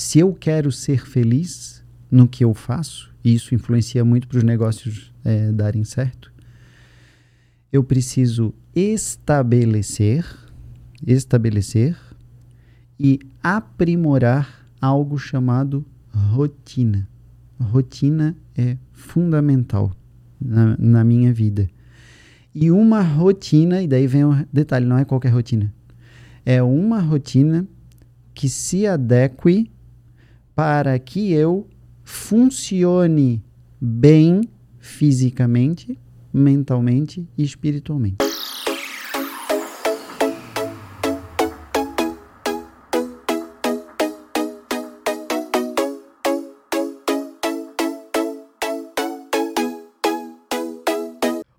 se eu quero ser feliz no que eu faço, e isso influencia muito para os negócios é, darem certo, eu preciso estabelecer, estabelecer e aprimorar algo chamado rotina. Rotina é fundamental na, na minha vida. E uma rotina, e daí vem o detalhe, não é qualquer rotina. É uma rotina que se adeque para que eu funcione bem fisicamente, mentalmente e espiritualmente.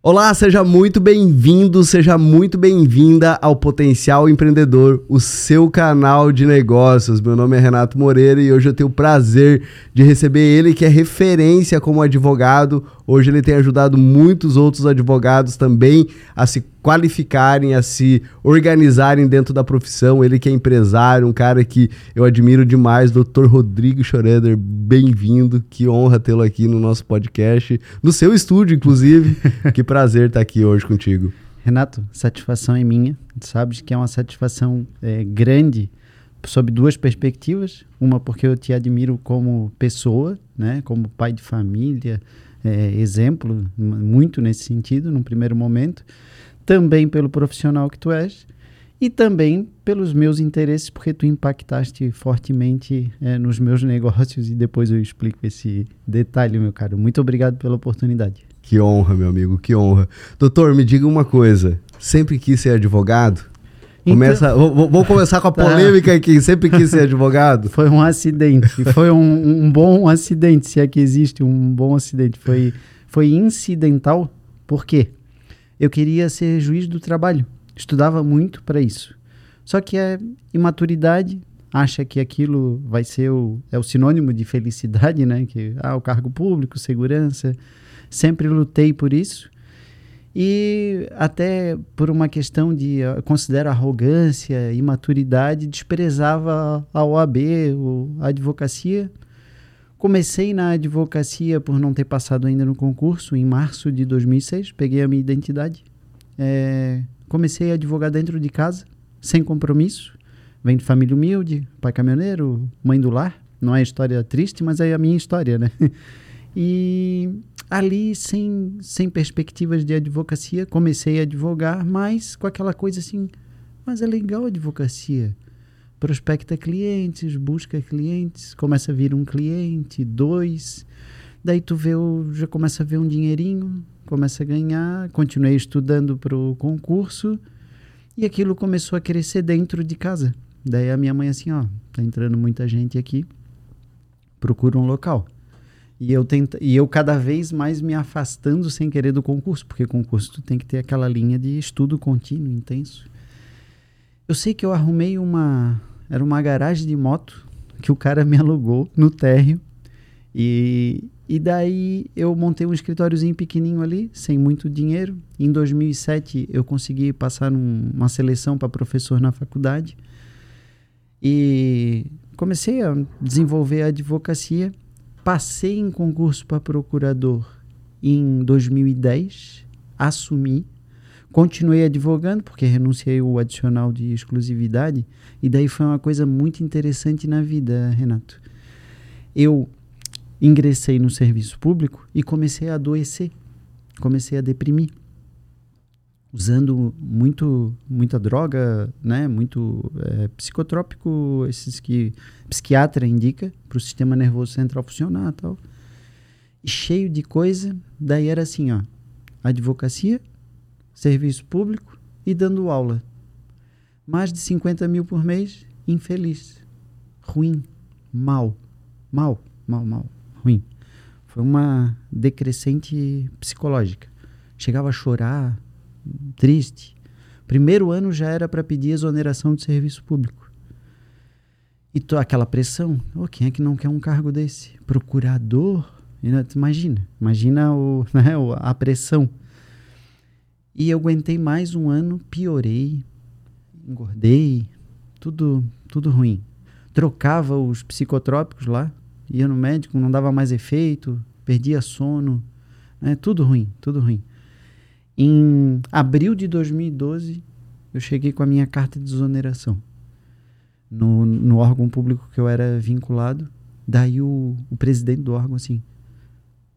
Olá, seja muito bem-vindo, seja muito bem-vinda ao Potencial Empreendedor, o seu canal de negócios. Meu nome é Renato Moreira e hoje eu tenho o prazer de receber ele, que é referência como advogado. Hoje ele tem ajudado muitos outros advogados também a se qualificarem, a se organizarem dentro da profissão. Ele que é empresário, um cara que eu admiro demais, Dr. Rodrigo Schroeder. Bem-vindo, que honra tê-lo aqui no nosso podcast, no seu estúdio, inclusive. que prazer estar aqui hoje contigo. Renato, satisfação é minha. Sabes que é uma satisfação é, grande sob duas perspectivas. Uma porque eu te admiro como pessoa, né, como pai de família, é, exemplo, muito nesse sentido, num primeiro momento também pelo profissional que tu és e também pelos meus interesses, porque tu impactaste fortemente é, nos meus negócios e depois eu explico esse detalhe, meu caro. Muito obrigado pela oportunidade. Que honra, meu amigo, que honra. Doutor, me diga uma coisa. Sempre quis ser advogado? Então, Começa, vou, vou, começar com a tá. polêmica aqui. Sempre quis ser advogado? Foi um acidente. Foi um, um, bom acidente, se é que existe um bom acidente. Foi, foi incidental. Por quê? eu queria ser juiz do trabalho. Estudava muito para isso. Só que a imaturidade acha que aquilo vai ser o, é o sinônimo de felicidade, né? Que ah, o cargo público, segurança. Sempre lutei por isso. E até por uma questão de considero arrogância, imaturidade, desprezava a OAB, a advocacia. Comecei na advocacia por não ter passado ainda no concurso, em março de 2006. Peguei a minha identidade. É, comecei a advogar dentro de casa, sem compromisso. Vem de família humilde, pai caminhoneiro, mãe do lar. Não é história triste, mas é a minha história, né? E ali, sem, sem perspectivas de advocacia, comecei a advogar, mas com aquela coisa assim: mas é legal a advocacia prospecta clientes, busca clientes, começa a vir um cliente, dois, daí tu vê o, já começa a ver um dinheirinho, começa a ganhar, continuei estudando para o concurso e aquilo começou a crescer dentro de casa. Daí a minha mãe assim, ó, tá entrando muita gente aqui, procura um local. E eu, tenta, e eu cada vez mais me afastando sem querer do concurso, porque concurso tu tem que ter aquela linha de estudo contínuo, intenso. Eu sei que eu arrumei uma, era uma garagem de moto que o cara me alugou no térreo. E, e daí eu montei um escritóriozinho pequenininho ali, sem muito dinheiro. Em 2007 eu consegui passar numa seleção para professor na faculdade. E comecei a desenvolver a advocacia. Passei em concurso para procurador em 2010, assumi Continuei advogando, porque renunciei o adicional de exclusividade, e daí foi uma coisa muito interessante na vida, Renato. Eu ingressei no serviço público e comecei a adoecer, comecei a deprimir. Usando muito, muita droga, né? muito é, psicotrópico, esses que psiquiatra indica para o sistema nervoso central funcionar tal. E cheio de coisa, daí era assim, ó, advocacia serviço público e dando aula. Mais de 50 mil por mês, infeliz, ruim, mal, mal, mal, mal, ruim. Foi uma decrescente psicológica. Chegava a chorar, triste. Primeiro ano já era para pedir exoneração de serviço público. E to, aquela pressão. Oh, quem é que não quer um cargo desse? Procurador? Imagina, imagina o, né, a pressão. E eu aguentei mais um ano, piorei, engordei, tudo, tudo ruim. trocava os psicotrópicos lá, ia no médico, não dava mais efeito, perdia sono, né? tudo ruim, tudo ruim. Em abril de 2012, eu cheguei com a minha carta de desoneração no, no órgão público que eu era vinculado. Daí o, o presidente do órgão assim,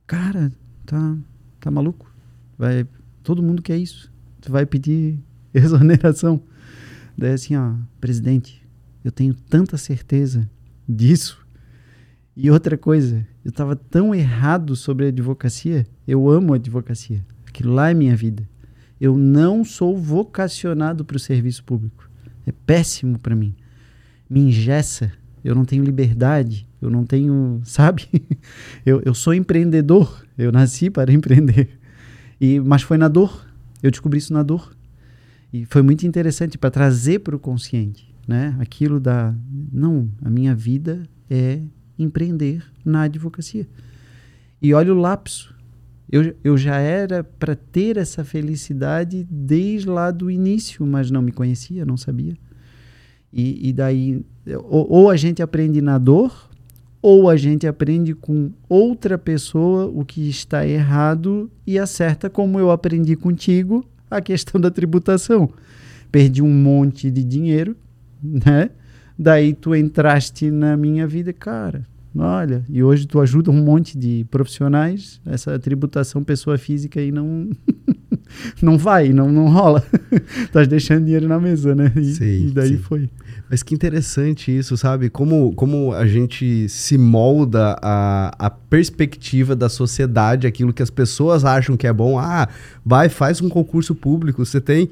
cara, tá, tá maluco? Vai, todo mundo quer isso. Tu vai pedir exoneração. Daí assim, ó, presidente, eu tenho tanta certeza disso. E outra coisa, eu estava tão errado sobre a advocacia. Eu amo a advocacia. Aquilo lá é minha vida. Eu não sou vocacionado para o serviço público. É péssimo para mim. Me engessa. Eu não tenho liberdade. Eu não tenho, sabe? eu, eu sou empreendedor. Eu nasci para empreender. E, mas foi na dor. Eu descobri isso na dor. E foi muito interessante para trazer para o consciente, né? Aquilo da não, a minha vida é empreender na advocacia. E olha o lapso. Eu, eu já era para ter essa felicidade desde lá do início, mas não me conhecia, não sabia. E, e daí, ou, ou a gente aprende na dor, ou a gente aprende com outra pessoa o que está errado e acerta, como eu aprendi contigo a questão da tributação. Perdi um monte de dinheiro, né? Daí tu entraste na minha vida, cara. Olha, e hoje tu ajuda um monte de profissionais, essa tributação pessoa física aí não não vai, não, não rola. Estás deixando dinheiro na mesa, né? E, sim, e daí sim. foi. Mas que interessante isso, sabe? Como, como a gente se molda a, a perspectiva da sociedade, aquilo que as pessoas acham que é bom. Ah, vai, faz um concurso público, você tem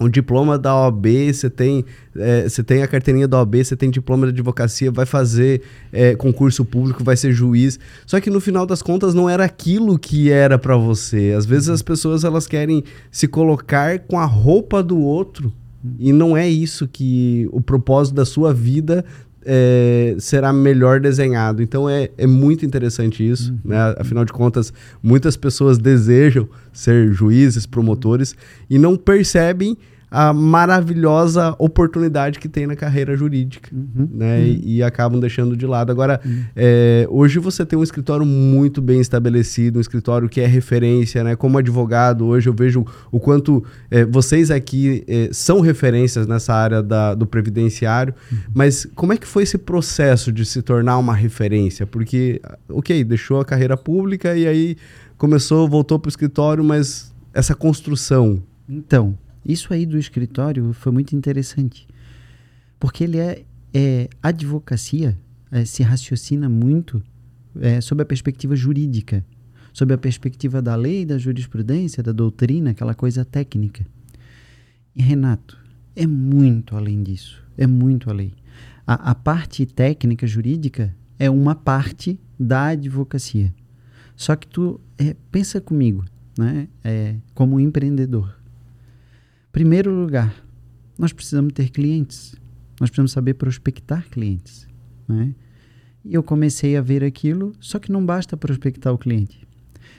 um diploma da OAB, você tem, é, você tem a carteirinha da OAB, você tem diploma de advocacia, vai fazer é, concurso público, vai ser juiz. Só que no final das contas não era aquilo que era para você. Às vezes as pessoas elas querem se colocar com a roupa do outro e não é isso que o propósito da sua vida é, será melhor desenhado. Então é, é muito interessante isso. Uhum. Né? Afinal de contas, muitas pessoas desejam ser juízes, promotores e não percebem a maravilhosa oportunidade que tem na carreira jurídica, uhum, né? Uhum. E, e, acabam deixando de lado. Agora, uhum. é, hoje você tem um escritório muito bem estabelecido, um escritório que é referência, né? Como advogado, hoje eu vejo o quanto é, vocês aqui é, são referências nessa área da, do previdenciário, uhum. mas como é que foi esse processo de se tornar uma referência? Porque, ok, deixou a carreira pública e aí começou, voltou para o escritório, mas essa construção... Então, isso aí do escritório foi muito interessante, porque ele é, é advocacia, é, se raciocina muito é, sob a perspectiva jurídica, sob a perspectiva da lei, da jurisprudência, da doutrina, aquela coisa técnica. E Renato, é muito além disso, é muito além. A, a parte técnica jurídica é uma parte da advocacia. Só que tu é, pensa comigo, né? É, como empreendedor. Primeiro lugar, nós precisamos ter clientes. Nós precisamos saber prospectar clientes. Né? E eu comecei a ver aquilo, só que não basta prospectar o cliente.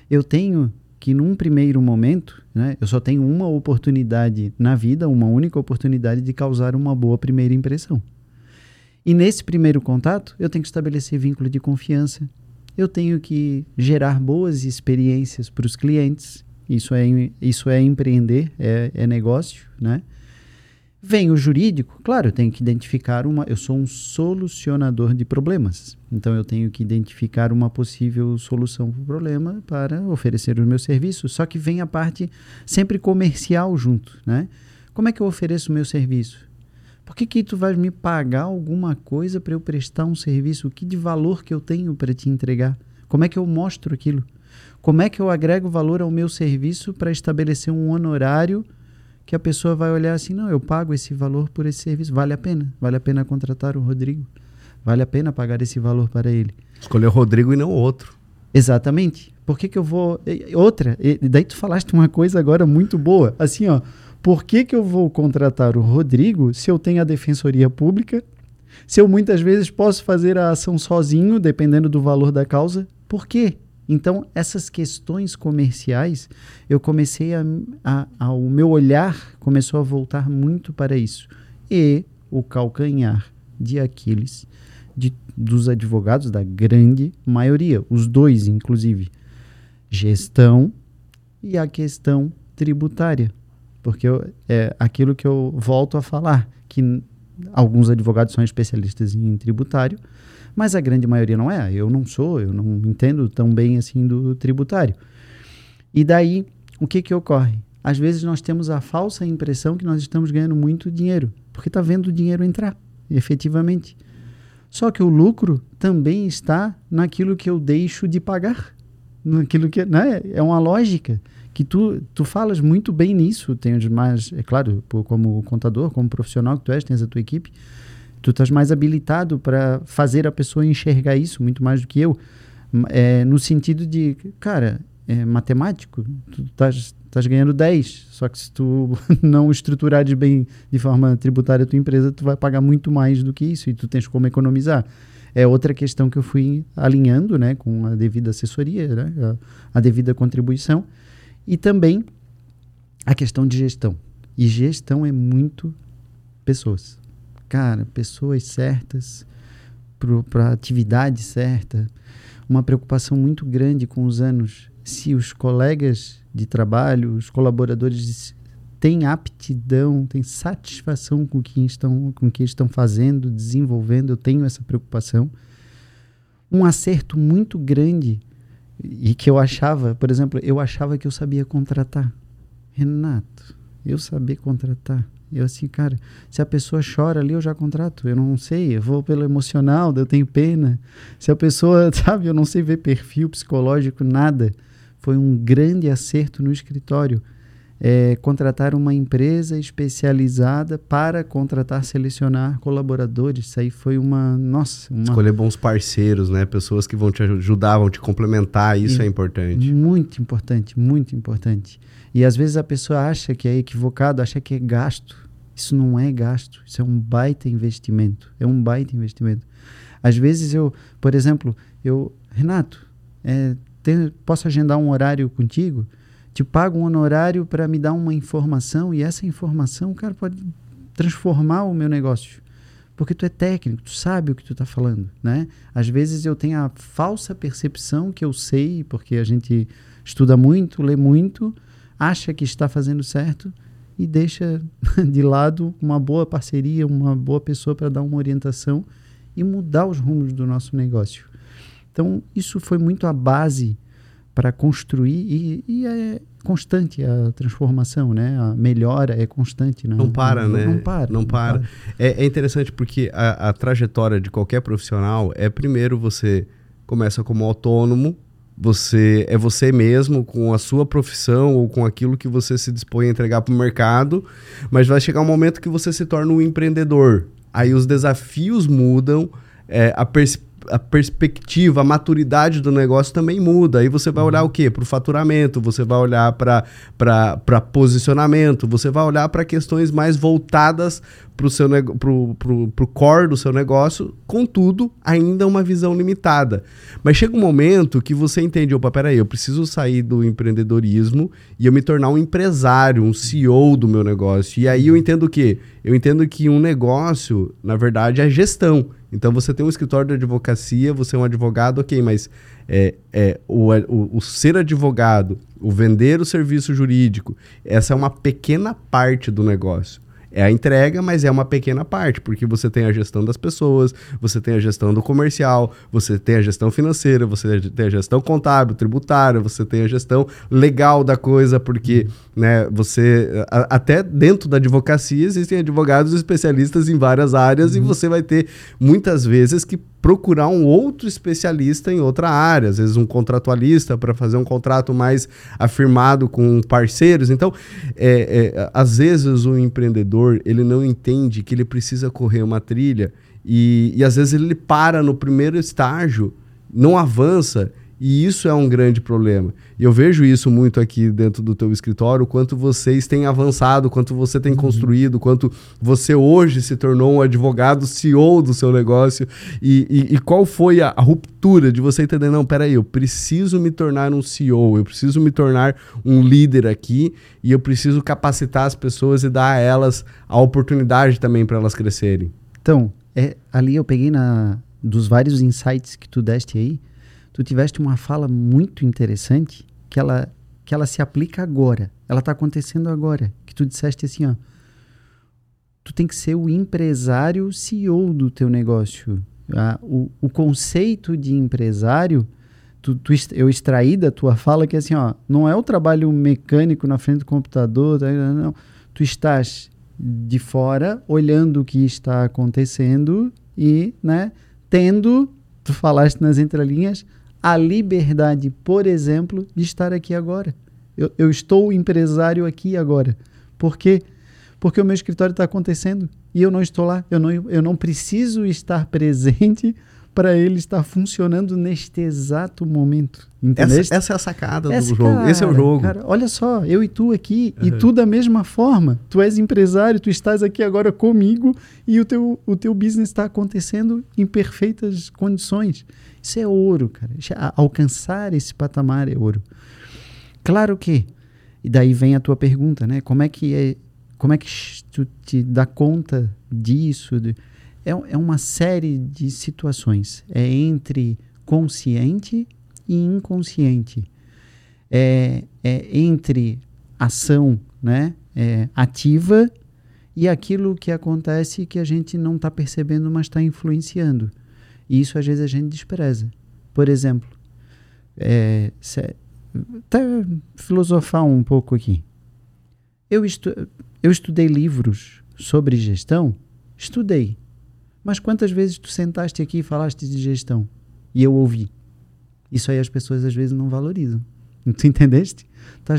Eu tenho que, num primeiro momento, né, eu só tenho uma oportunidade na vida, uma única oportunidade de causar uma boa primeira impressão. E nesse primeiro contato, eu tenho que estabelecer vínculo de confiança. Eu tenho que gerar boas experiências para os clientes. Isso é, isso é empreender, é, é negócio, né? Vem o jurídico, claro, eu tenho que identificar uma. Eu sou um solucionador de problemas. Então eu tenho que identificar uma possível solução para o problema para oferecer os meus serviços. Só que vem a parte sempre comercial junto, né? Como é que eu ofereço o meu serviço? Por que, que tu vais me pagar alguma coisa para eu prestar um serviço? O que de valor que eu tenho para te entregar? Como é que eu mostro aquilo? Como é que eu agrego valor ao meu serviço para estabelecer um honorário que a pessoa vai olhar assim, não, eu pago esse valor por esse serviço, vale a pena, vale a pena contratar o Rodrigo, vale a pena pagar esse valor para ele. Escolher o Rodrigo e não o outro. Exatamente. Por que, que eu vou. Outra, e daí tu falaste uma coisa agora muito boa. Assim, ó, por que, que eu vou contratar o Rodrigo se eu tenho a defensoria pública? Se eu muitas vezes posso fazer a ação sozinho, dependendo do valor da causa? Por quê? Então, essas questões comerciais, eu comecei a, a, a, O meu olhar começou a voltar muito para isso. E o calcanhar de Aquiles de, dos advogados, da grande maioria, os dois, inclusive. Gestão e a questão tributária. Porque eu, é aquilo que eu volto a falar, que alguns advogados são especialistas em tributário, mas a grande maioria não é. Eu não sou, eu não entendo tão bem assim do tributário. E daí, o que que ocorre? Às vezes nós temos a falsa impressão que nós estamos ganhando muito dinheiro, porque está vendo o dinheiro entrar, efetivamente. Só que o lucro também está naquilo que eu deixo de pagar, naquilo que né? é uma lógica que tu, tu falas muito bem nisso, tens mais, é claro, como contador, como profissional que tu és, tens a tua equipe, tu estás mais habilitado para fazer a pessoa enxergar isso muito mais do que eu, é, no sentido de, cara, é matemático, tu estás, estás ganhando 10, só que se tu não estruturares bem de forma tributária a tua empresa, tu vai pagar muito mais do que isso e tu tens como economizar. É outra questão que eu fui alinhando, né, com a devida assessoria, né, a, a devida contribuição, e também a questão de gestão. E gestão é muito pessoas. Cara, pessoas certas para a atividade certa. Uma preocupação muito grande com os anos. Se os colegas de trabalho, os colaboradores têm aptidão, têm satisfação com o que estão, com o que estão fazendo, desenvolvendo, eu tenho essa preocupação. Um acerto muito grande e que eu achava, por exemplo, eu achava que eu sabia contratar. Renato, eu sabia contratar. Eu assim, cara, se a pessoa chora ali, eu já contrato. Eu não sei, eu vou pelo emocional, eu tenho pena. Se a pessoa, sabe, eu não sei ver perfil psicológico, nada. Foi um grande acerto no escritório é, contratar uma empresa especializada para contratar, selecionar colaboradores. Isso aí foi uma. Nossa. Uma... Escolher bons parceiros, né? Pessoas que vão te ajudar, vão te complementar. Isso e é importante. Muito importante, muito importante. E às vezes a pessoa acha que é equivocado, acha que é gasto. Isso não é gasto, isso é um baita investimento. É um baita investimento. Às vezes eu, por exemplo, eu, Renato, é, tem, posso agendar um horário contigo? te pago um honorário para me dar uma informação e essa informação, cara, pode transformar o meu negócio. Porque tu é técnico, tu sabe o que tu está falando, né? Às vezes eu tenho a falsa percepção que eu sei, porque a gente estuda muito, lê muito, acha que está fazendo certo e deixa de lado uma boa parceria, uma boa pessoa para dar uma orientação e mudar os rumos do nosso negócio. Então, isso foi muito a base para construir e, e, é constante a transformação, né? A melhora é constante, né? Não para, não, né? Não para. Não, não para. para. É, é, interessante porque a, a, trajetória de qualquer profissional é primeiro você começa como autônomo, você é você mesmo com a sua profissão ou com aquilo que você se dispõe a entregar para o mercado, mas vai chegar um momento que você se torna um empreendedor. Aí os desafios mudam, é, a perspectiva a perspectiva, a maturidade do negócio também muda. Aí você vai olhar o quê? Para o faturamento, você vai olhar para posicionamento, você vai olhar para questões mais voltadas para o seu pro, pro, pro core do seu negócio, contudo, ainda uma visão limitada. Mas chega um momento que você entende, opa, peraí, eu preciso sair do empreendedorismo e eu me tornar um empresário, um CEO do meu negócio. E aí eu entendo o quê? Eu entendo que um negócio, na verdade, é gestão. Então você tem um escritório de advocacia, você é um advogado, ok, mas é, é, o, o, o, ser advogado, o vender o serviço jurídico, essa é uma pequena parte do negócio. É a entrega, mas é uma pequena parte, porque você tem a gestão das pessoas, você tem a gestão do comercial, você tem a gestão financeira, você tem a gestão contábil, tributária, você tem a gestão legal da coisa, porque né, você a, até dentro da advocacia existem advogados especialistas em várias áreas uhum. e você vai ter muitas vezes que procurar um outro especialista em outra área, às vezes um contratualista para fazer um contrato mais afirmado com parceiros. Então, é, é, às vezes o empreendedor ele não entende que ele precisa correr uma trilha e, e às vezes ele para no primeiro estágio, não avança e isso é um grande problema. E eu vejo isso muito aqui dentro do teu escritório, quanto vocês têm avançado, quanto você tem uhum. construído, quanto você hoje se tornou um advogado CEO do seu negócio. E, e, e qual foi a, a, ruptura de você entender, não, peraí, eu preciso me tornar um CEO, eu preciso me tornar um líder aqui e eu preciso capacitar as pessoas e dar a elas a oportunidade também para elas crescerem. Então, é, ali eu peguei na dos vários insights que tu deste aí, tu tiveste uma fala muito interessante que ela que ela se aplica agora. Ela está acontecendo agora. Que tu disseste assim, ó. Tu tem que ser o empresário CEO do teu negócio. Ah, o, o conceito de empresário, tu, tu, eu extraí da tua fala que é assim, ó, não é o trabalho mecânico na frente do computador, tá, não. Tu estás de fora, olhando o que está acontecendo e, né, tendo, tu falaste nas entrelinhas, a liberdade, por exemplo, de estar aqui agora. Eu, eu estou empresário aqui agora. Por quê? Porque o meu escritório está acontecendo e eu não estou lá. Eu não, eu não preciso estar presente para ele estar funcionando neste exato momento. Essa, essa, é a sacada essa, do jogo. Cara, Esse é o jogo. Cara, olha só, eu e tu aqui, uhum. e tu da mesma forma. Tu és empresário, tu estás aqui agora comigo e o teu, o teu business está acontecendo em perfeitas condições. Isso é ouro, cara. Alcançar esse patamar é ouro. Claro que, e daí vem a tua pergunta, né? Como é que é, como é que tu te dá conta disso? É, é uma série de situações. É entre consciente e inconsciente. É, é entre ação né, é, ativa e aquilo que acontece que a gente não está percebendo, mas está influenciando. E isso às vezes a gente despreza. Por exemplo, é, até filosofar um pouco aqui. Eu, estu, eu estudei livros sobre gestão? Estudei. Mas quantas vezes tu sentaste aqui e falaste de gestão? E eu ouvi. Isso aí as pessoas às vezes não valorizam. Tu entendeste? Tá,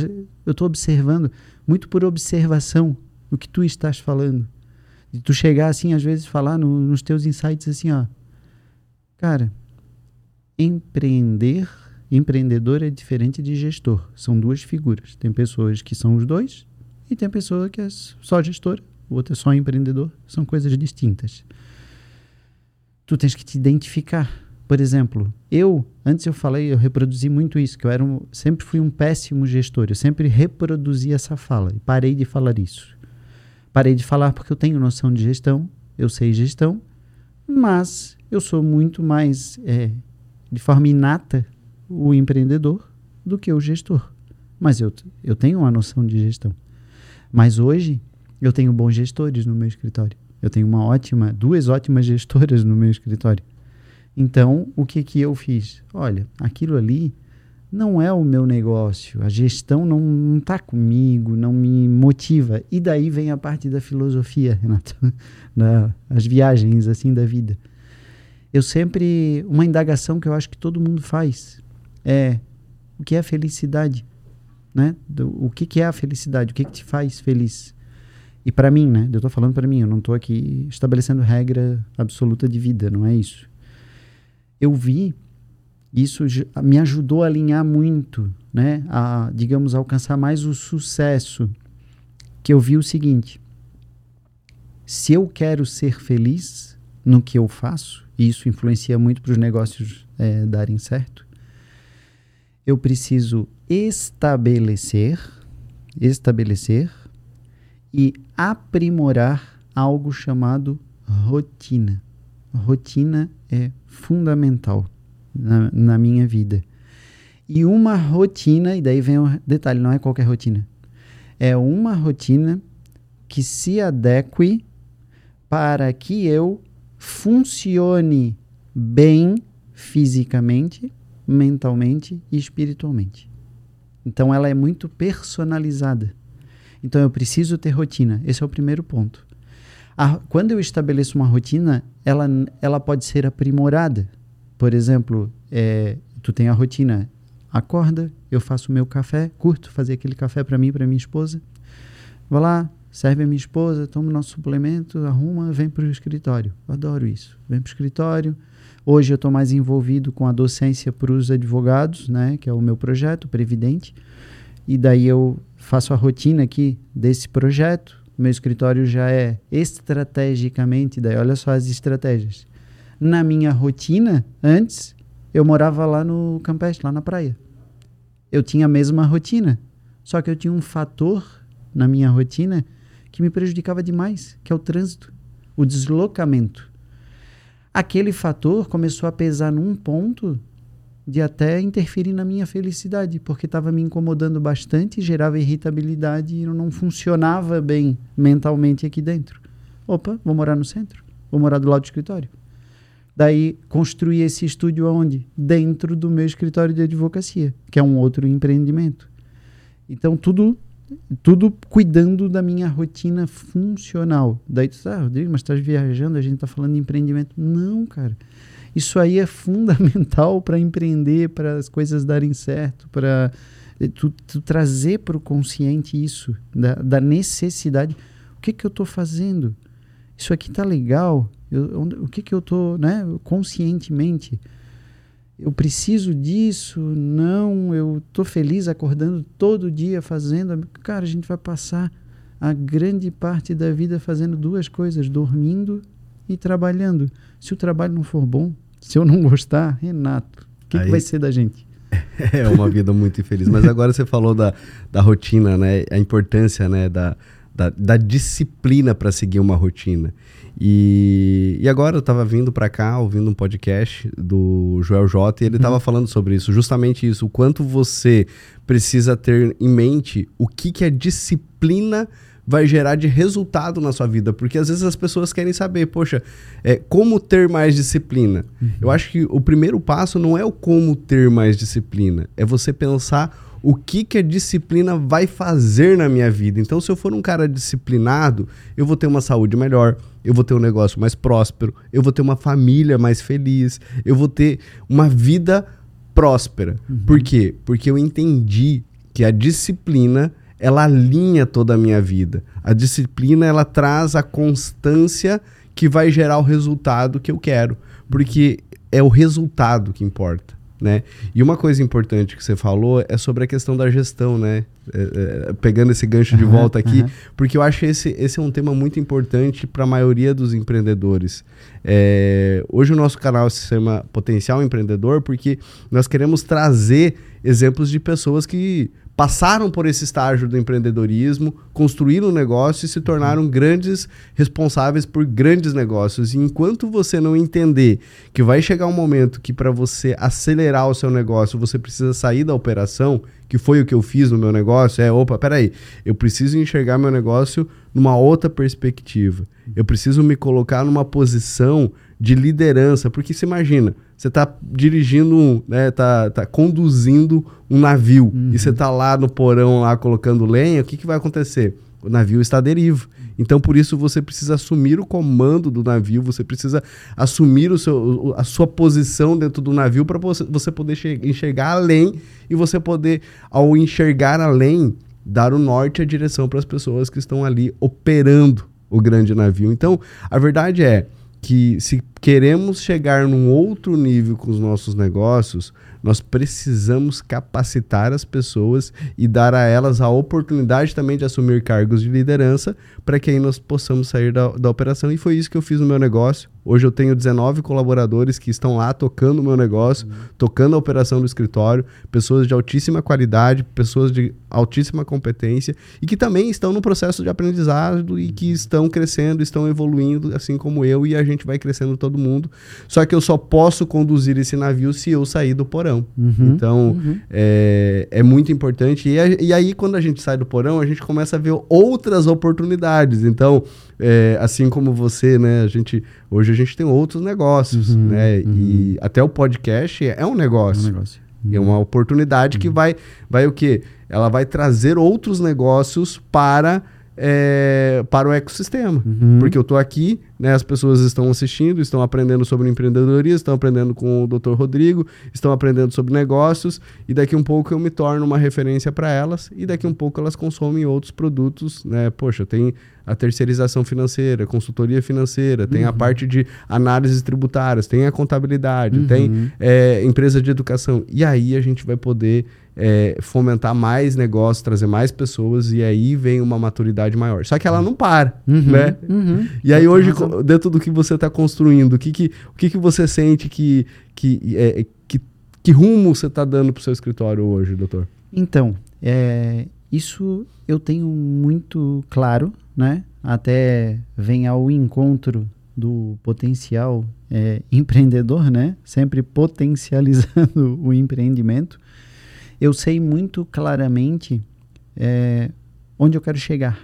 eu estou observando, muito por observação, o que tu estás falando. E tu chegar assim, às vezes, falar no, nos teus insights assim, ó. Cara, empreender, empreendedor é diferente de gestor. São duas figuras. Tem pessoas que são os dois e tem pessoa que é só gestora, o outro é só empreendedor. São coisas distintas tu tens que te identificar. Por exemplo, eu, antes eu falei, eu reproduzi muito isso, que eu era um, sempre fui um péssimo gestor, eu sempre reproduzi essa fala e parei de falar isso. Parei de falar porque eu tenho noção de gestão, eu sei gestão, mas eu sou muito mais, é, de forma inata, o empreendedor do que o gestor. Mas eu, eu tenho uma noção de gestão. Mas hoje eu tenho bons gestores no meu escritório. Eu tenho uma ótima, duas ótimas gestoras no meu escritório. Então, o que que eu fiz? Olha, aquilo ali não é o meu negócio. A gestão não está comigo, não me motiva. E daí vem a parte da filosofia, Renato, da, as viagens assim da vida. Eu sempre uma indagação que eu acho que todo mundo faz é o que é felicidade, né? Do, o que, que é a felicidade? O que, que te faz feliz? E para mim, né? Eu tô falando para mim, eu não tô aqui estabelecendo regra absoluta de vida, não é isso. Eu vi isso me ajudou a alinhar muito, né? A, digamos, alcançar mais o sucesso. Que eu vi o seguinte: se eu quero ser feliz no que eu faço, e isso influencia muito para os negócios é, darem certo, eu preciso estabelecer, estabelecer e aprimorar algo chamado rotina. Rotina é fundamental na, na minha vida. E uma rotina, e daí vem o detalhe, não é qualquer rotina. É uma rotina que se adeque para que eu funcione bem fisicamente, mentalmente e espiritualmente. Então ela é muito personalizada. Então eu preciso ter rotina. Esse é o primeiro ponto. A, quando eu estabeleço uma rotina, ela, ela pode ser aprimorada. Por exemplo, é, tu tem a rotina, acorda, eu faço o meu café, curto fazer aquele café para mim para minha esposa. Vou lá, serve a minha esposa, toma o nosso suplemento, arruma, vem para o escritório. Eu adoro isso. Vem para o escritório. Hoje eu estou mais envolvido com a docência para os advogados, né, que é o meu projeto, Previdente. E daí eu faço a rotina aqui desse projeto. Meu escritório já é estrategicamente, daí olha só as estratégias. Na minha rotina, antes, eu morava lá no Campestre, lá na praia. Eu tinha a mesma rotina, só que eu tinha um fator na minha rotina que me prejudicava demais, que é o trânsito, o deslocamento. aquele fator começou a pesar num ponto de até interferir na minha felicidade, porque estava me incomodando bastante, gerava irritabilidade e não funcionava bem mentalmente aqui dentro. Opa, vou morar no centro, vou morar do lado do escritório. Daí construí esse estúdio aonde? Dentro do meu escritório de advocacia, que é um outro empreendimento. Então tudo tudo cuidando da minha rotina funcional. Daí tu ah, Rodrigo, mas estás viajando, a gente está falando de empreendimento. Não, cara. Isso aí é fundamental para empreender, para as coisas darem certo, para eh, tu, tu, trazer para o consciente isso, da, da, necessidade. O que, que eu estou fazendo? Isso aqui tá legal? Eu, onde, o que, que eu estou, né, conscientemente? eu preciso disso, não, eu estou feliz acordando todo dia fazendo. Cara, a gente vai passar a grande parte da vida fazendo duas coisas, dormindo e trabalhando. Se o trabalho não for bom, se eu não gostar, Renato, o que, que vai ser da gente? É uma vida muito infeliz. Mas agora você falou da, da rotina, né? A importância né? da, da, da disciplina para seguir uma rotina. E, e agora eu estava vindo para cá, ouvindo um podcast do Joel J, e ele estava uhum. falando sobre isso, justamente isso, o quanto você precisa ter em mente o que, que a disciplina vai gerar de resultado na sua vida, porque às vezes as pessoas querem saber, poxa, é, como ter mais disciplina? Uhum. Eu acho que o primeiro passo não é o como ter mais disciplina, é você pensar o que, que a disciplina vai fazer na minha vida. Então, se eu for um cara disciplinado, eu vou ter uma saúde melhor, eu vou ter um negócio mais próspero, eu vou ter uma família mais feliz, eu vou ter uma vida próspera. Uhum. Por quê? Porque eu entendi que a disciplina ela alinha toda a minha vida. A disciplina ela traz a constância que vai gerar o resultado que eu quero, porque é o resultado que importa né? E uma coisa importante que você falou é sobre a questão da gestão, né? É, é, pegando esse gancho de volta aqui, uhum. porque eu acho que esse, esse é um tema muito importante para a maioria dos empreendedores. É, hoje o nosso canal se chama Potencial Empreendedor porque nós queremos trazer exemplos de pessoas que passaram por esse estágio do empreendedorismo, construíram um negócio e se tornaram grandes responsáveis por grandes negócios. E enquanto você não entender que vai chegar um momento que para você acelerar o seu negócio, você precisa sair da operação, que foi o que eu fiz no meu negócio, é, opa, peraí, eu preciso enxergar meu negócio numa outra perspectiva. Eu preciso me colocar numa posição de liderança, porque se imagina, você está dirigindo, né, tá, tá conduzindo um navio uhum. e você está lá no porão lá colocando lenha, o que, que vai acontecer? O navio está à deriva. Então, por isso, você precisa assumir o comando do navio, você precisa assumir o seu, a sua posição dentro do navio para você poder enxergar além e você poder, ao enxergar além, dar o norte e a direção para as pessoas que estão ali operando o grande navio. Então, a verdade é que se queremos chegar num outro nível com os nossos negócios, nós precisamos capacitar as pessoas e dar a elas a oportunidade também de assumir cargos de liderança para que aí nós possamos sair da, da operação. E foi isso que eu fiz no meu negócio. Hoje eu tenho 19 colaboradores que estão lá tocando o meu negócio, uhum. tocando a operação do escritório, pessoas de altíssima qualidade, pessoas de altíssima competência e que também estão no processo de aprendizado e que estão crescendo, estão evoluindo, assim como eu, e a gente vai crescendo todo mundo. Só que eu só posso conduzir esse navio se eu sair do porão. Uhum, então, uhum. É, é muito importante. E, e, aí, quando a gente sai do porão, a gente começa a ver outras oportunidades. Então, é, assim como você, né? A gente, hoje a gente tem outros negócios, uhum, né? E uhum. até o podcast é um negócio. É um negócio. É uma oportunidade que uhum. vai, vai o quê? Ela vai trazer outros negócios para é, para o ecossistema. Uhum. Porque eu estou aqui, né, as pessoas estão assistindo, estão aprendendo sobre empreendedorismo, estão aprendendo com o Dr. Rodrigo, estão aprendendo sobre negócios, e daqui um pouco eu me torno uma referência para elas, e daqui um pouco elas consomem outros produtos. Né? Poxa, tem a terceirização financeira, consultoria financeira, tem uhum. a parte de análises tributárias, tem a contabilidade, uhum. tem é, empresa de educação. E aí a gente vai poder é, fomentar mais negócios, trazer mais pessoas e aí vem uma maturidade maior. Só que ela não para, uhum, né? Uhum. E aí hoje, dentro do que você está construindo, o que, que, o que, que você sente que, que, é, que, que rumo você está dando para o seu escritório hoje, doutor? Então, é, isso eu tenho muito claro, né? Até vem ao encontro do potencial é, empreendedor, né? Sempre potencializando o empreendimento. Eu sei muito claramente é, onde eu quero chegar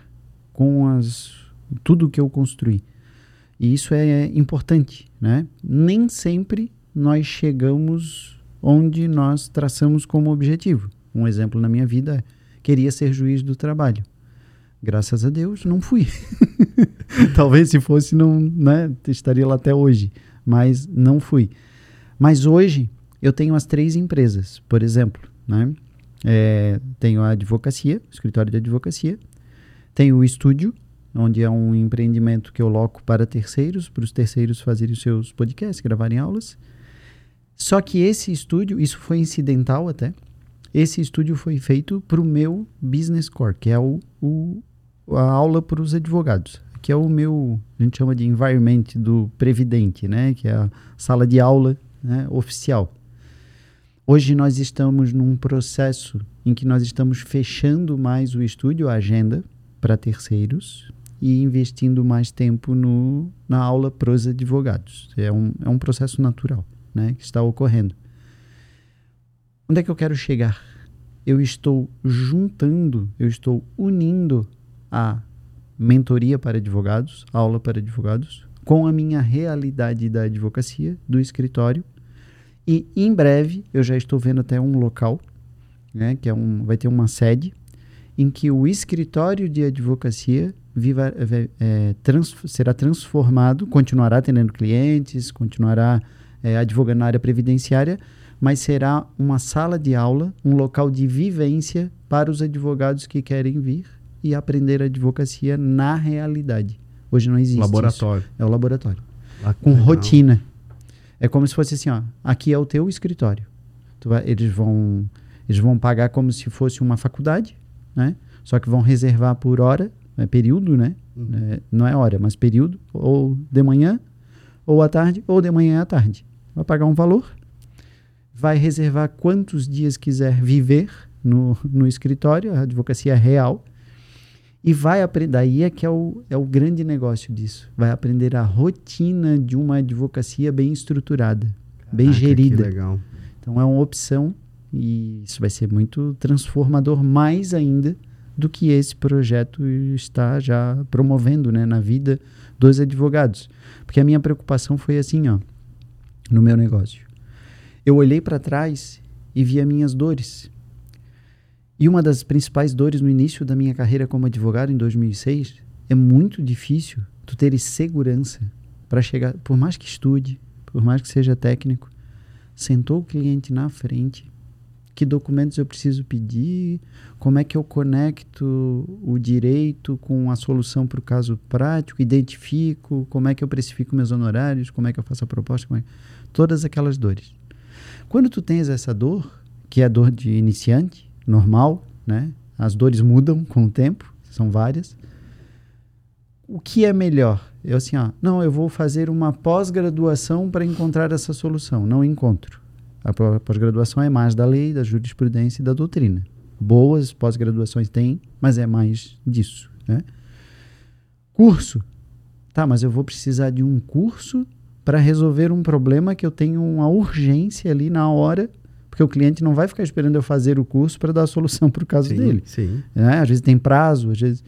com as, tudo que eu construí. E isso é importante, né? Nem sempre nós chegamos onde nós traçamos como objetivo. Um exemplo na minha vida é, queria ser juiz do trabalho. Graças a Deus, não fui. Talvez se fosse, não, né, estaria lá até hoje, mas não fui. Mas hoje eu tenho as três empresas, por exemplo, né? É, tenho a advocacia, escritório de advocacia, tenho o estúdio, onde é um empreendimento que eu loco para terceiros, para os terceiros fazerem os seus podcasts, gravarem aulas. Só que esse estúdio, isso foi incidental até, esse estúdio foi feito para o meu business core, que é o, o a aula para os advogados, que é o meu, a gente chama de environment do previdente, né, que é a sala de aula né, oficial. Hoje nós estamos num processo em que nós estamos fechando mais o estúdio, a agenda para terceiros e investindo mais tempo no, na aula para os advogados. É um, é um processo natural né, que está ocorrendo. Onde é que eu quero chegar? Eu estou juntando, eu estou unindo a mentoria para advogados, aula para advogados, com a minha realidade da advocacia, do escritório. E em breve eu já estou vendo até um local, né, que é um, vai ter uma sede, em que o escritório de advocacia viva, é, trans, será transformado, continuará atendendo clientes, continuará é, advogando na área previdenciária, mas será uma sala de aula, um local de vivência para os advogados que querem vir e aprender a advocacia na realidade. Hoje não existe. Laboratório. Isso. É o laboratório. Ah, com legal. rotina. É como se fosse assim, ó, aqui é o teu escritório. Vai, eles vão eles vão pagar como se fosse uma faculdade, né? Só que vão reservar por hora, é período, né? Uhum. É, não é hora, mas período, ou de manhã, ou à tarde, ou de manhã à tarde. Vai pagar um valor, vai reservar quantos dias quiser viver no, no escritório, a advocacia real, e vai aprender. Daí é que é o, é o grande negócio disso. Vai aprender a rotina de uma advocacia bem estruturada, Caraca, bem gerida. Então é uma opção e isso vai ser muito transformador mais ainda do que esse projeto está já promovendo né, na vida dos advogados. Porque a minha preocupação foi assim, ó, no meu negócio. Eu olhei para trás e vi as minhas dores. E uma das principais dores no início da minha carreira como advogado, em 2006, é muito difícil tu teres segurança para chegar, por mais que estude, por mais que seja técnico, sentou o cliente na frente, que documentos eu preciso pedir, como é que eu conecto o direito com a solução para o caso prático, identifico, como é que eu precifico meus honorários, como é que eu faço a proposta, é... todas aquelas dores. Quando tu tens essa dor, que é a dor de iniciante, normal, né? As dores mudam com o tempo, são várias. O que é melhor? Eu assim, ó, não, eu vou fazer uma pós-graduação para encontrar essa solução. Não encontro. A pós-graduação é mais da lei, da jurisprudência e da doutrina. Boas pós-graduações tem, mas é mais disso, né? Curso. Tá, mas eu vou precisar de um curso para resolver um problema que eu tenho uma urgência ali na hora porque o cliente não vai ficar esperando eu fazer o curso para dar a solução para o caso sim, dele. Sim. Né? Às vezes tem prazo, às vezes.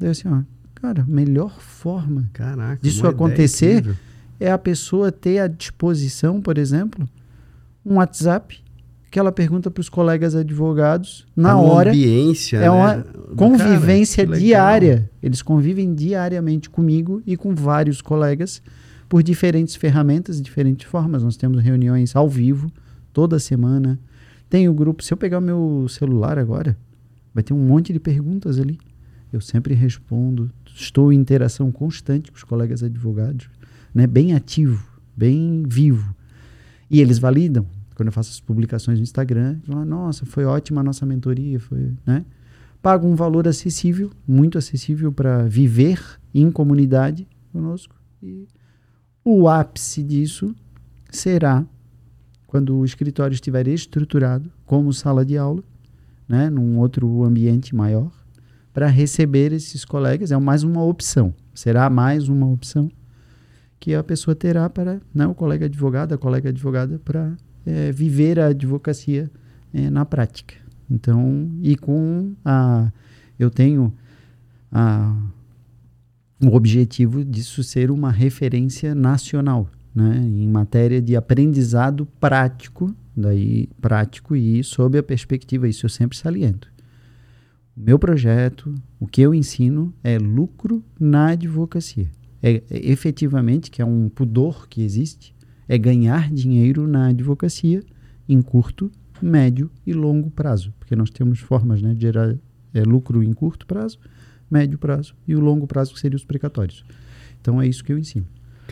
Daí assim, ó, cara, melhor forma Caraca, disso acontecer é a pessoa ter à disposição, por exemplo, um WhatsApp que ela pergunta para os colegas advogados na é hora. Ambiência, é uma né? convivência cara, diária. Eles convivem diariamente comigo e com vários colegas por diferentes ferramentas, diferentes formas. Nós temos reuniões ao vivo toda semana. Tem o grupo. Se eu pegar o meu celular agora, vai ter um monte de perguntas ali. Eu sempre respondo. Estou em interação constante com os colegas advogados, né? bem ativo, bem vivo. E eles validam. Quando eu faço as publicações no Instagram, falam, nossa, foi ótima a nossa mentoria. Foi, né? Pago um valor acessível, muito acessível para viver em comunidade conosco. E o ápice disso será quando o escritório estiver estruturado como sala de aula, né, num outro ambiente maior, para receber esses colegas. É mais uma opção, será mais uma opção que a pessoa terá para, né, o colega advogado, a colega advogada, para é, viver a advocacia é, na prática. Então, e com a. Eu tenho a, o objetivo disso ser uma referência nacional, né, em matéria de aprendizado prático, daí prático e sob a perspectiva, isso eu sempre saliento. O meu projeto, o que eu ensino é lucro na advocacia. É, é efetivamente, que é um pudor que existe, é ganhar dinheiro na advocacia em curto, médio e longo prazo, porque nós temos formas né, de gerar é, lucro em curto prazo, médio prazo e o longo prazo que seriam os precatórios. Então é isso que eu ensino.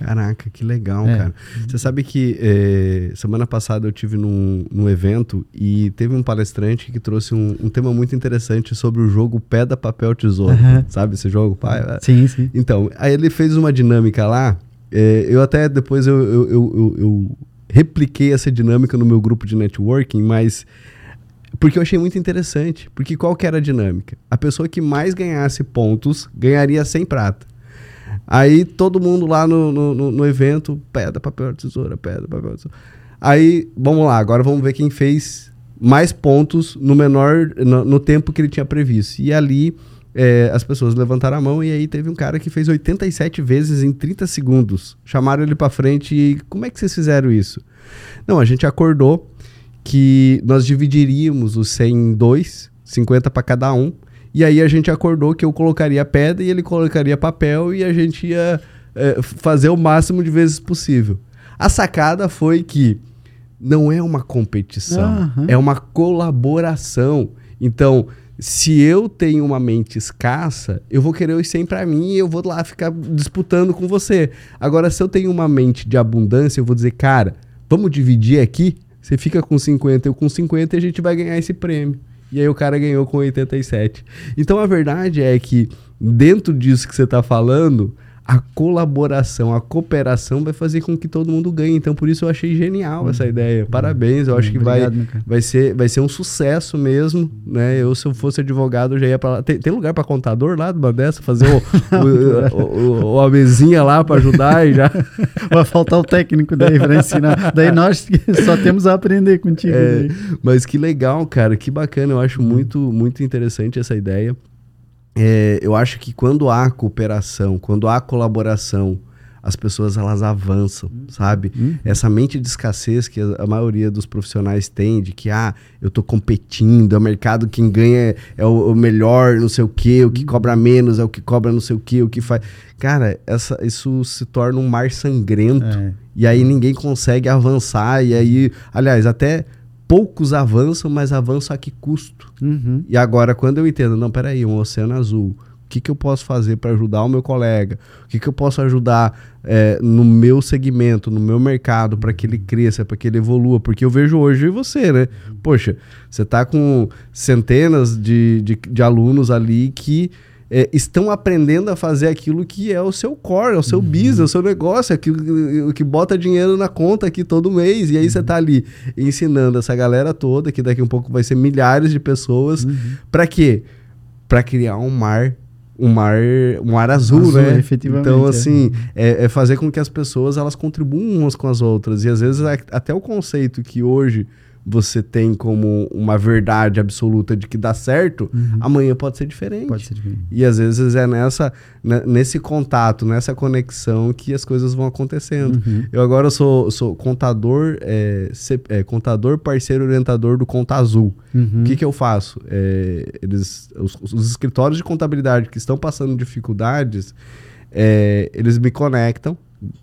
Caraca, que legal, é. cara. Você sabe que é, semana passada eu tive num, num, evento e teve um palestrante que trouxe um, um, tema muito interessante sobre o jogo Pedra, Papel, Tesouro. Uhum. Sabe esse jogo, pai? Sim, sim. Então, aí ele fez uma dinâmica lá. É, eu até depois eu, eu, eu, eu repliquei essa dinâmica no meu grupo de networking, mas porque eu achei muito interessante. Porque qual que era a dinâmica? A pessoa que mais ganhasse pontos ganharia 100 prata. Aí todo mundo lá no, no, no evento, pedra, papel, tesoura, pedra, papel, tesoura. Aí, vamos lá, agora vamos ver quem fez mais pontos no menor, no, no tempo que ele tinha previsto. E ali é, as pessoas levantaram a mão e aí teve um cara que fez 87 vezes em 30 segundos. Chamaram ele para frente e como é que vocês fizeram isso? Não, a gente acordou que nós dividiríamos os 100 em dois, 50 para cada um. E aí a gente acordou que eu colocaria pedra e ele colocaria papel e a gente ia é, fazer o máximo de vezes possível. A sacada foi que não é uma competição, uhum. é uma colaboração. Então, se eu tenho uma mente escassa, eu vou querer os 100 para mim e eu vou lá ficar disputando com você. Agora, se eu tenho uma mente de abundância, eu vou dizer, cara, vamos dividir aqui? Você fica com 50, eu com 50 e a gente vai ganhar esse prêmio. E aí o cara ganhou com 87. Então a verdade é que dentro disso que você está falando, a colaboração, a cooperação vai fazer com que todo mundo ganhe. Então, por isso eu achei genial essa uhum. ideia. Parabéns, eu acho que Obrigado, vai, vai, ser, vai ser um sucesso mesmo, né? Eu, se eu fosse advogado, já ia para lá. Tem, tem lugar para contador lá do dessa? Fazer o, o, o, o, a mesinha lá para ajudar e já... Vai faltar o técnico daí para ensinar. Daí nós só temos a aprender contigo. É, mas que legal, cara. Que bacana. Eu acho muito, muito interessante essa ideia é, eu acho que quando há cooperação, quando há colaboração, as pessoas elas avançam, hum. sabe? Hum. Essa mente de escassez que a, a, maioria dos profissionais tem, de que, ah, eu tô competindo, é o mercado quem ganha é, o, o, melhor, não sei o quê, o que hum. cobra menos é o que cobra não sei o quê, o que faz. Cara, essa, isso se torna um mar sangrento. É. E aí ninguém consegue avançar, e aí, aliás, até poucos avançam, mas avançam a que custo? Uhum. E agora, quando eu entendo, não, peraí, um oceano azul, o que, que eu posso fazer para ajudar o meu colega? O que, que eu posso ajudar é, no meu segmento, no meu mercado, para que ele cresça, para que ele evolua? Porque eu vejo hoje você, né? Poxa, você está com centenas de, de, de alunos ali que é, estão aprendendo a fazer aquilo que é o seu core, é o seu uhum. business, é o seu negócio, é aquilo que bota dinheiro na conta aqui todo mês. E aí uhum. você está ali ensinando essa galera toda, que daqui a um pouco vai ser milhares de pessoas, uhum. para quê? Para criar um mar um mar, um mar azul, azul né? Então, é. assim, é. É, fazer com que as pessoas elas contribuam umas com as outras. E às vezes até o conceito que hoje você tem como uma verdade absoluta de que dá certo, uhum. amanhã pode ser diferente. Pode ser diferente. E às vezes é nessa, né, nesse contato, nessa conexão que as coisas vão acontecendo. Uhum. Eu agora sou, sou contador, é, é, contador parceiro orientador do Conta Azul. Uhum. O que, que eu faço? É, eles, os, os, escritórios de contabilidade que estão passando dificuldades, é, eles me conectam,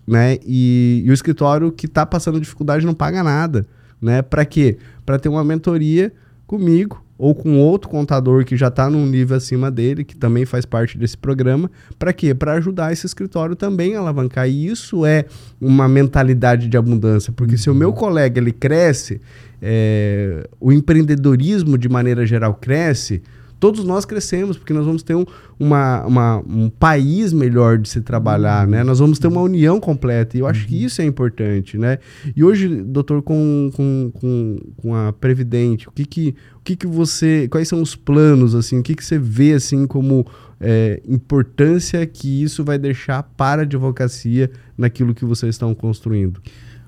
né? E, e o escritório que está passando dificuldade não paga nada né? Para quê? Para ter uma mentoria comigo ou com outro contador que já está num nível acima dele, que também faz parte desse programa. Para quê? Para ajudar esse escritório também a alavancar. E isso é uma mentalidade de abundância, porque uhum. se o meu colega ele cresce, é, o empreendedorismo de maneira geral cresce, todos nós crescemos, porque nós vamos ter um, uma, uma, um país melhor de se trabalhar, né? Nós vamos ter uma união completa, e eu acho que uhum. isso é importante, né? E hoje, doutor, com, com, com, com a Previdente, o que que, o que que você, quais são os planos, assim, o que que você vê, assim, como é, importância que isso vai deixar para a advocacia naquilo que vocês estão construindo?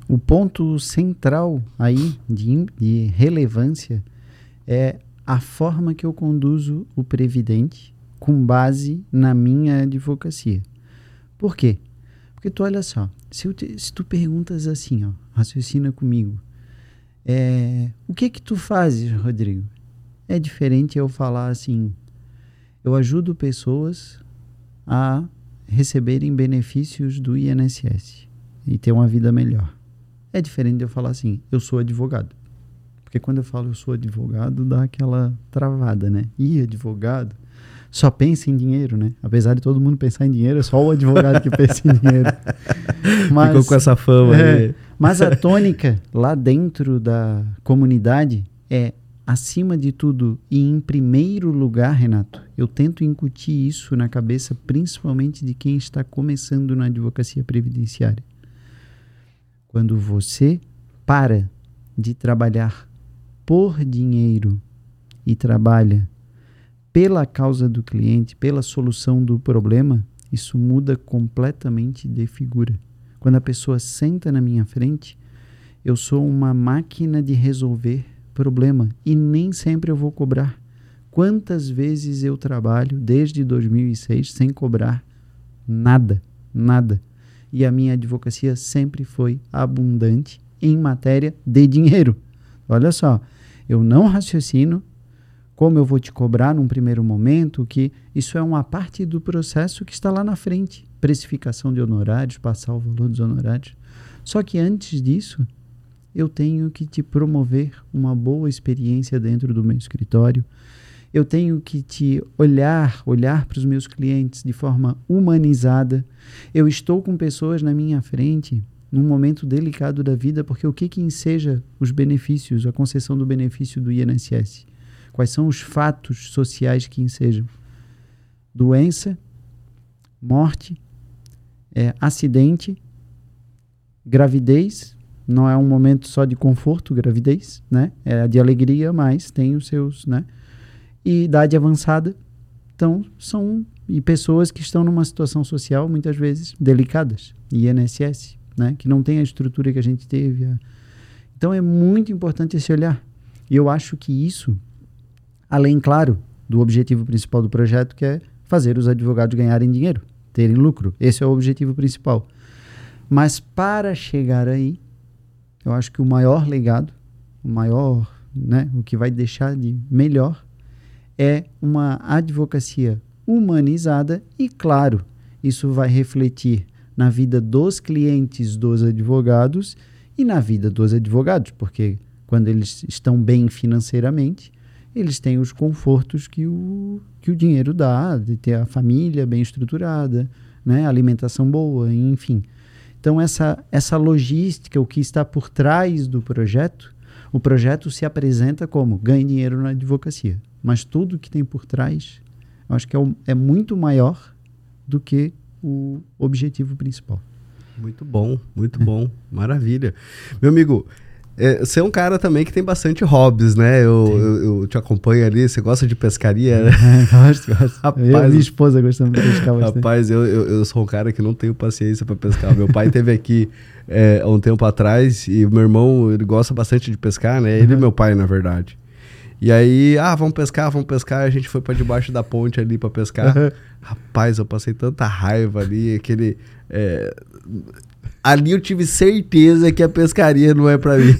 O ponto central aí de, de relevância é a forma que eu conduzo o Previdente com base na minha advocacia. Por quê? Porque tu olha só, se, te, se tu perguntas assim, ó, raciocina comigo, é, o que que tu fazes, Rodrigo? É diferente eu falar assim, eu ajudo pessoas a receberem benefícios do INSS e ter uma vida melhor. É diferente de eu falar assim, eu sou advogado. Porque quando eu falo eu sou advogado, dá aquela travada, né? E advogado só pensa em dinheiro, né? Apesar de todo mundo pensar em dinheiro, é só o advogado que pensa em dinheiro. Mas, Ficou com essa fama é, aí. Mas a tônica lá dentro da comunidade é, acima de tudo e em primeiro lugar, Renato, eu tento incutir isso na cabeça principalmente de quem está começando na advocacia previdenciária. Quando você para de trabalhar por dinheiro e trabalha pela causa do cliente, pela solução do problema, isso muda completamente de figura. Quando a pessoa senta na minha frente, eu sou uma máquina de resolver problema e nem sempre eu vou cobrar. Quantas vezes eu trabalho desde 2006 sem cobrar nada, nada e a minha advocacia sempre foi abundante em matéria de dinheiro. Olha só, eu não raciocino como eu vou te cobrar num primeiro momento, que isso é uma parte do processo que está lá na frente. Precificação de honorários, passar o valor dos honorários. Só que antes disso, eu tenho que te promover uma boa experiência dentro do meu escritório eu tenho que te olhar, olhar para os meus clientes de forma humanizada. Eu estou com pessoas na minha frente num momento delicado da vida, porque o que que enseja os benefícios, a concessão do benefício do INSS? Quais são os fatos sociais que ensejam? Doença, morte, é, acidente, gravidez, não é um momento só de conforto, gravidez, né? É de alegria, mas tem os seus, né? e idade avançada. Então, são e pessoas que estão numa situação social muitas vezes delicadas, INSS, né, que não tem a estrutura que a gente teve. A... Então, é muito importante esse olhar. E eu acho que isso, além, claro, do objetivo principal do projeto, que é fazer os advogados ganharem dinheiro, terem lucro. Esse é o objetivo principal. Mas para chegar aí, eu acho que o maior legado, o maior, né, o que vai deixar de melhor é uma advocacia humanizada e, claro, isso vai refletir na vida dos clientes dos advogados e na vida dos advogados, porque quando eles estão bem financeiramente, eles têm os confortos que o, que o dinheiro dá, de ter a família bem estruturada, né, alimentação boa, enfim. Então, essa, essa logística, o que está por trás do projeto, o projeto se apresenta como ganhe dinheiro na advocacia mas tudo que tem por trás, eu acho que é, é muito maior do que o objetivo principal. Muito bom, muito bom, maravilha. Meu amigo, é, você é um cara também que tem bastante hobbies, né? Eu, eu, eu, te acompanho ali, você gosta de pescaria, né? gosto, gosto. Rapaz, eu minha esposa gostamos de pescar bastante. Rapaz, eu, eu, eu sou um cara que não tenho paciência para pescar. Meu pai teve aqui é, um tempo atrás e meu irmão, ele gosta bastante de pescar, né? Ele uhum. e meu pai, na verdade. E aí, ah, vamos pescar, vamos pescar. A gente foi para debaixo da ponte ali para pescar. Uhum. Rapaz, eu passei tanta raiva ali, aquele. É... Ali eu tive certeza que a pescaria não é para mim.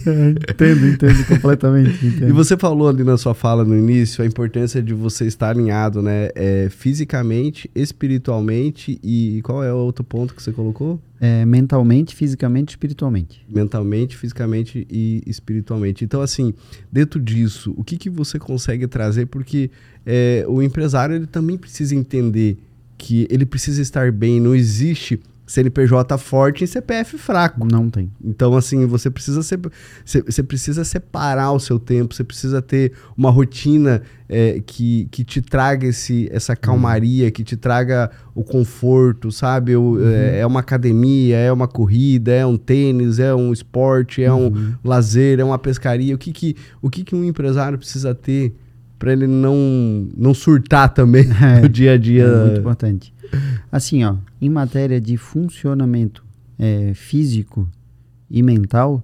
entendo, entendo completamente. Entendo. E você falou ali na sua fala no início a importância de você estar alinhado, né? É, fisicamente, espiritualmente e qual é o outro ponto que você colocou? É, mentalmente, fisicamente, espiritualmente. Mentalmente, fisicamente e espiritualmente. Então, assim, dentro disso, o que, que você consegue trazer? Porque é, o empresário ele também precisa entender que ele precisa estar bem. Não existe CNPJ forte e CPF fraco. Não tem. Então, assim, você precisa, ser, você precisa separar o seu tempo, você precisa ter uma rotina é, que, que te traga esse, essa calmaria, que te traga o conforto, sabe? O, uhum. é, é, uma academia, é uma corrida, é um tênis, é um esporte, é uhum. um lazer, é uma pescaria. O que, que, o que, que um empresário precisa ter para ele não, não surtar também é, no dia a dia? É muito importante. Assim, ó, em matéria de funcionamento é, físico e mental,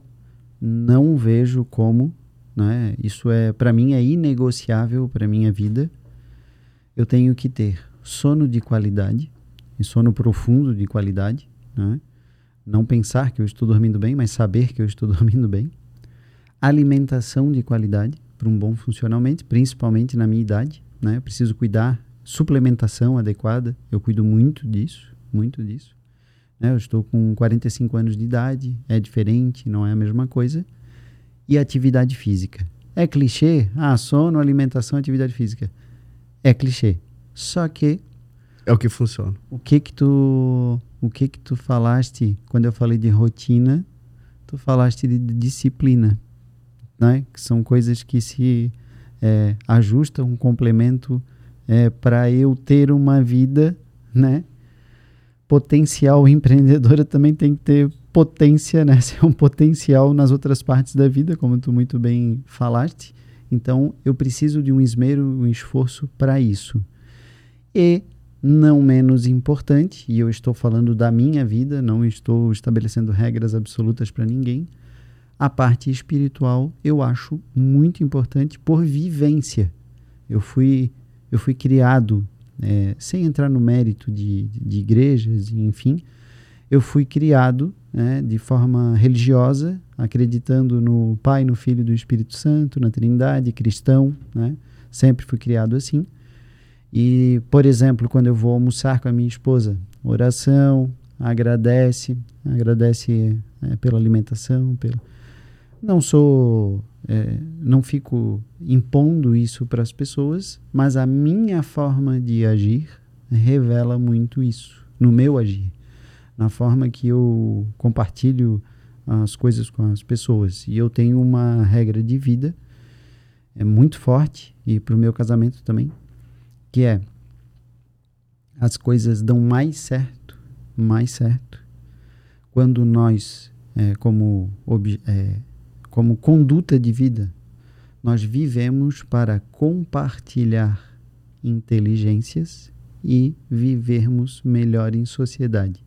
não vejo como, né? Isso é para mim é inegociável para minha vida. Eu tenho que ter sono de qualidade, e sono profundo de qualidade, né? Não pensar que eu estou dormindo bem, mas saber que eu estou dormindo bem. Alimentação de qualidade para um bom funcionamento, principalmente na minha idade, né? Eu preciso cuidar suplementação adequada, eu cuido muito disso, muito disso. Né? Eu estou com 45 anos de idade, é diferente, não é a mesma coisa. E atividade física. É clichê? Ah, sono, alimentação, atividade física. É clichê. Só que é o que funciona. O que que tu, o que que tu falaste quando eu falei de rotina? Tu falaste de disciplina, né? Que são coisas que se é, ajustam, um complemento é, para eu ter uma vida, né? Potencial empreendedora também tem que ter potência, né? Ser um potencial nas outras partes da vida, como tu muito bem falaste. Então, eu preciso de um esmero, um esforço para isso. E, não menos importante, e eu estou falando da minha vida, não estou estabelecendo regras absolutas para ninguém, a parte espiritual eu acho muito importante por vivência. Eu fui eu fui criado, é, sem entrar no mérito de, de igrejas, enfim, eu fui criado né, de forma religiosa, acreditando no Pai, no Filho e do Espírito Santo, na Trindade, cristão, né? sempre fui criado assim. E, por exemplo, quando eu vou almoçar com a minha esposa, oração, agradece, agradece é, pela alimentação, pelo... não sou é, não fico impondo isso para as pessoas, mas a minha forma de agir revela muito isso no meu agir, na forma que eu compartilho as coisas com as pessoas. E eu tenho uma regra de vida é muito forte e para o meu casamento também, que é as coisas dão mais certo, mais certo, quando nós, é, como é, como conduta de vida, nós vivemos para compartilhar inteligências e vivermos melhor em sociedade.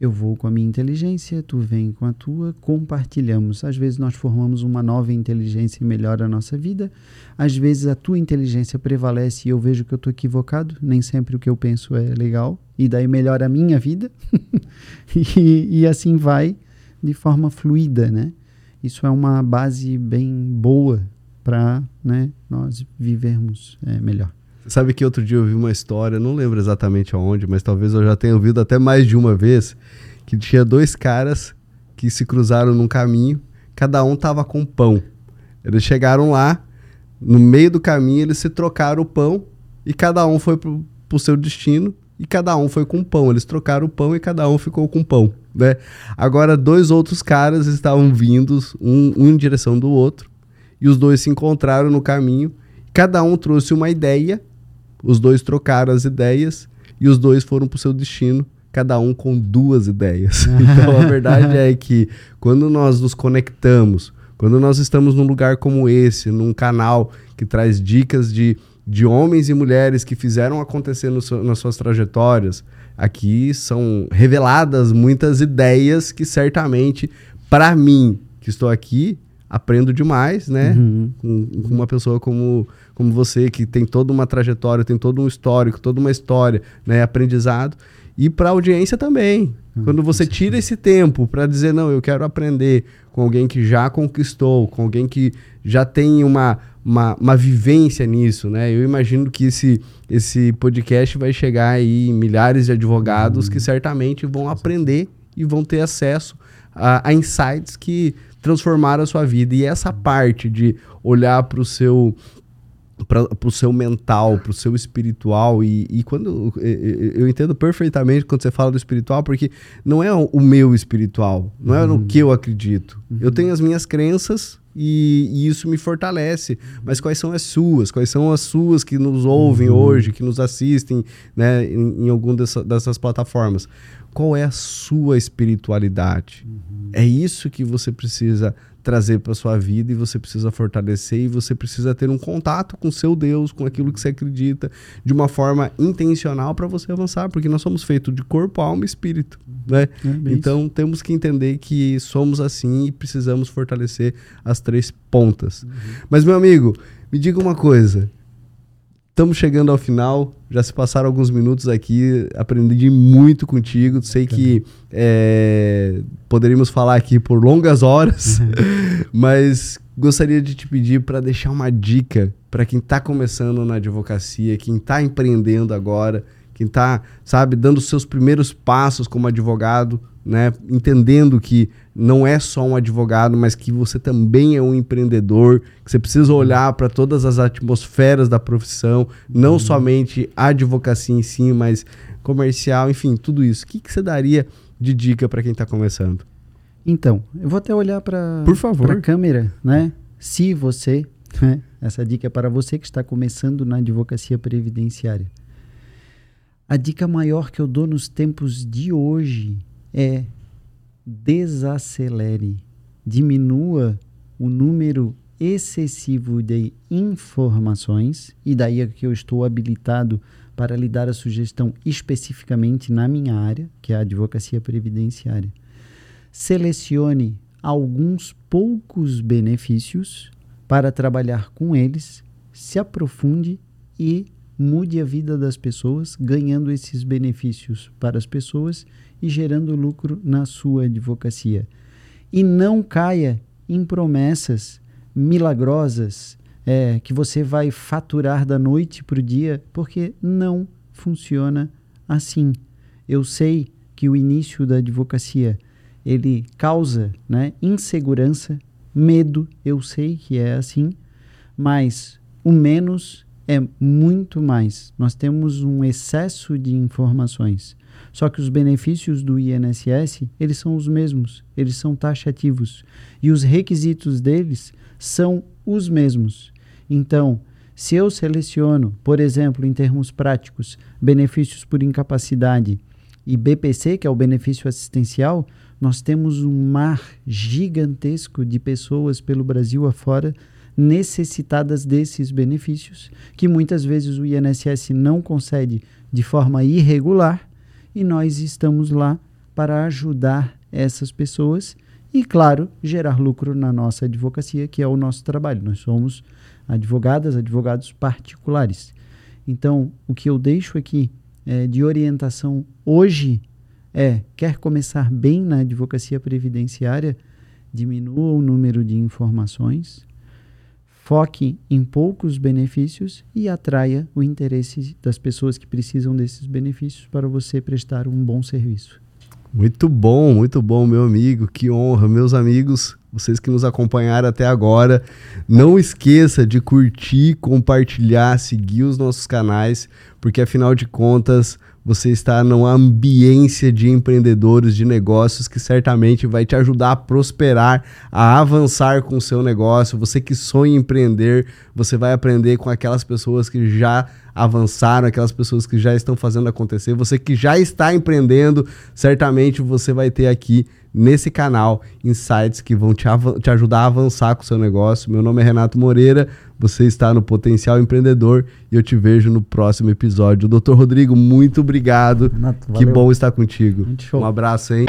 Eu vou com a minha inteligência, tu vem com a tua, compartilhamos. Às vezes nós formamos uma nova inteligência e melhora a nossa vida. Às vezes a tua inteligência prevalece e eu vejo que eu estou equivocado. Nem sempre o que eu penso é legal. E daí melhora a minha vida. e, e assim vai de forma fluida, né? Isso é uma base bem boa para né, nós vivermos é, melhor. Sabe que outro dia eu vi uma história, não lembro exatamente aonde, mas talvez eu já tenha ouvido até mais de uma vez, que tinha dois caras que se cruzaram num caminho, cada um tava com pão. Eles chegaram lá, no meio do caminho eles se trocaram o pão e cada um foi pro, pro seu destino e cada um foi com pão. Eles trocaram o pão e cada um ficou com pão né? Agora, dois outros caras estavam vindos, um, um em direção do outro, e os dois se encontraram no caminho. Cada um trouxe uma ideia, os dois trocaram as ideias, e os dois foram para o seu destino, cada um com duas ideias. então, a verdade é que quando nós nos conectamos, quando nós estamos num lugar como esse, num canal que traz dicas de, de homens e mulheres que fizeram acontecer nas suas trajetórias, aqui são reveladas muitas ideias que certamente, para mim, que estou aqui, aprendo demais, né? Uhum. Com, com, uma pessoa como, como você, que tem toda uma trajetória, tem todo um histórico, toda uma história, né? Aprendizado. E para a audiência também. Uhum. Quando você tira esse tempo para dizer, não, eu quero aprender com alguém que já conquistou, com alguém que já tem uma uma, uma vivência nisso, né? Eu imagino que esse, esse podcast vai chegar aí em milhares de advogados uhum. que certamente vão aprender e vão ter acesso a, a insights que transformaram a sua vida. E essa parte de olhar para o seu para o seu mental, para o seu espiritual. E, e quando eu, entendo perfeitamente quando você fala do espiritual, porque não é o meu espiritual, não é no uhum. que eu acredito. Uhum. Eu tenho as minhas crenças e, e, isso me fortalece. Mas quais são as suas? Quais são as suas que nos ouvem uhum. hoje, que nos assistem né, em, em alguma dessa, dessas plataformas? Qual é a sua espiritualidade? Uhum. É isso que você precisa trazer para sua vida e você precisa fortalecer e você precisa ter um contato com seu Deus, com aquilo que você acredita, de uma forma intencional para você avançar, porque nós somos feitos de corpo, alma e espírito, né? É então isso. temos que entender que somos assim e precisamos fortalecer as três pontas. Uhum. Mas meu amigo, me diga uma coisa, Estamos chegando ao final, já se passaram alguns minutos aqui, aprendi muito contigo. Sei que é, poderíamos falar aqui por longas horas, mas gostaria de te pedir para deixar uma dica para quem está começando na advocacia, quem está empreendendo agora, quem está, sabe, dando os seus primeiros passos como advogado, né, entendendo que não é só um advogado, mas que você também é um empreendedor, que você precisa olhar para todas as atmosferas da profissão, não uhum. somente a advocacia em si, mas comercial, enfim, tudo isso. O que, que você daria de dica para quem está começando? Então, eu vou até olhar para a câmera, né? Se você, né? essa dica é para você que está começando na advocacia previdenciária. A dica maior que eu dou nos tempos de hoje é desacelere, diminua o número excessivo de informações, e daí é que eu estou habilitado para lhe dar a sugestão especificamente na minha área, que é a advocacia previdenciária. Selecione alguns poucos benefícios para trabalhar com eles, se aprofunde e mude a vida das pessoas, ganhando esses benefícios para as pessoas e gerando lucro na sua advocacia. E não caia em promessas milagrosas é, que você vai faturar da noite para o dia, porque não funciona assim. Eu sei que o início da advocacia ele causa né, insegurança, medo, eu sei que é assim, mas o menos é muito mais. Nós temos um excesso de informações. Só que os benefícios do INSS, eles são os mesmos, eles são taxativos e os requisitos deles são os mesmos. Então, se eu seleciono, por exemplo, em termos práticos, benefícios por incapacidade e BPC, que é o benefício assistencial, nós temos um mar gigantesco de pessoas pelo Brasil afora necessitadas desses benefícios, que muitas vezes o INSS não concede de forma irregular, e nós estamos lá para ajudar essas pessoas e, claro, gerar lucro na nossa advocacia, que é o nosso trabalho. Nós somos advogadas, advogados particulares. Então, o que eu deixo aqui é, de orientação hoje é: quer começar bem na advocacia previdenciária? Diminua o número de informações, foque em poucos benefícios e atraia o interesse das pessoas que precisam desses benefícios para você prestar um bom serviço. Muito bom, muito bom, meu amigo. Que honra, meus amigos, vocês que nos acompanharam até agora. Não esqueça de curtir, compartilhar, seguir os nossos canais, porque afinal de contas, você está numa ambiência de empreendedores, de negócios que certamente vai te ajudar a prosperar, a avançar com o seu negócio. Você que sonha em empreender, você vai aprender com aquelas pessoas que já avançaram, aquelas pessoas que já estão fazendo acontecer. Você que já está empreendendo, certamente você vai ter aqui nesse canal insights que vão te, te ajudar a avançar com o seu negócio. Meu nome é Renato Moreira, você está no Potencial Empreendedor e eu te vejo no próximo episódio. Doutor Rodrigo, muito obrigado. Renato, que bom estar contigo. Um abraço, hein?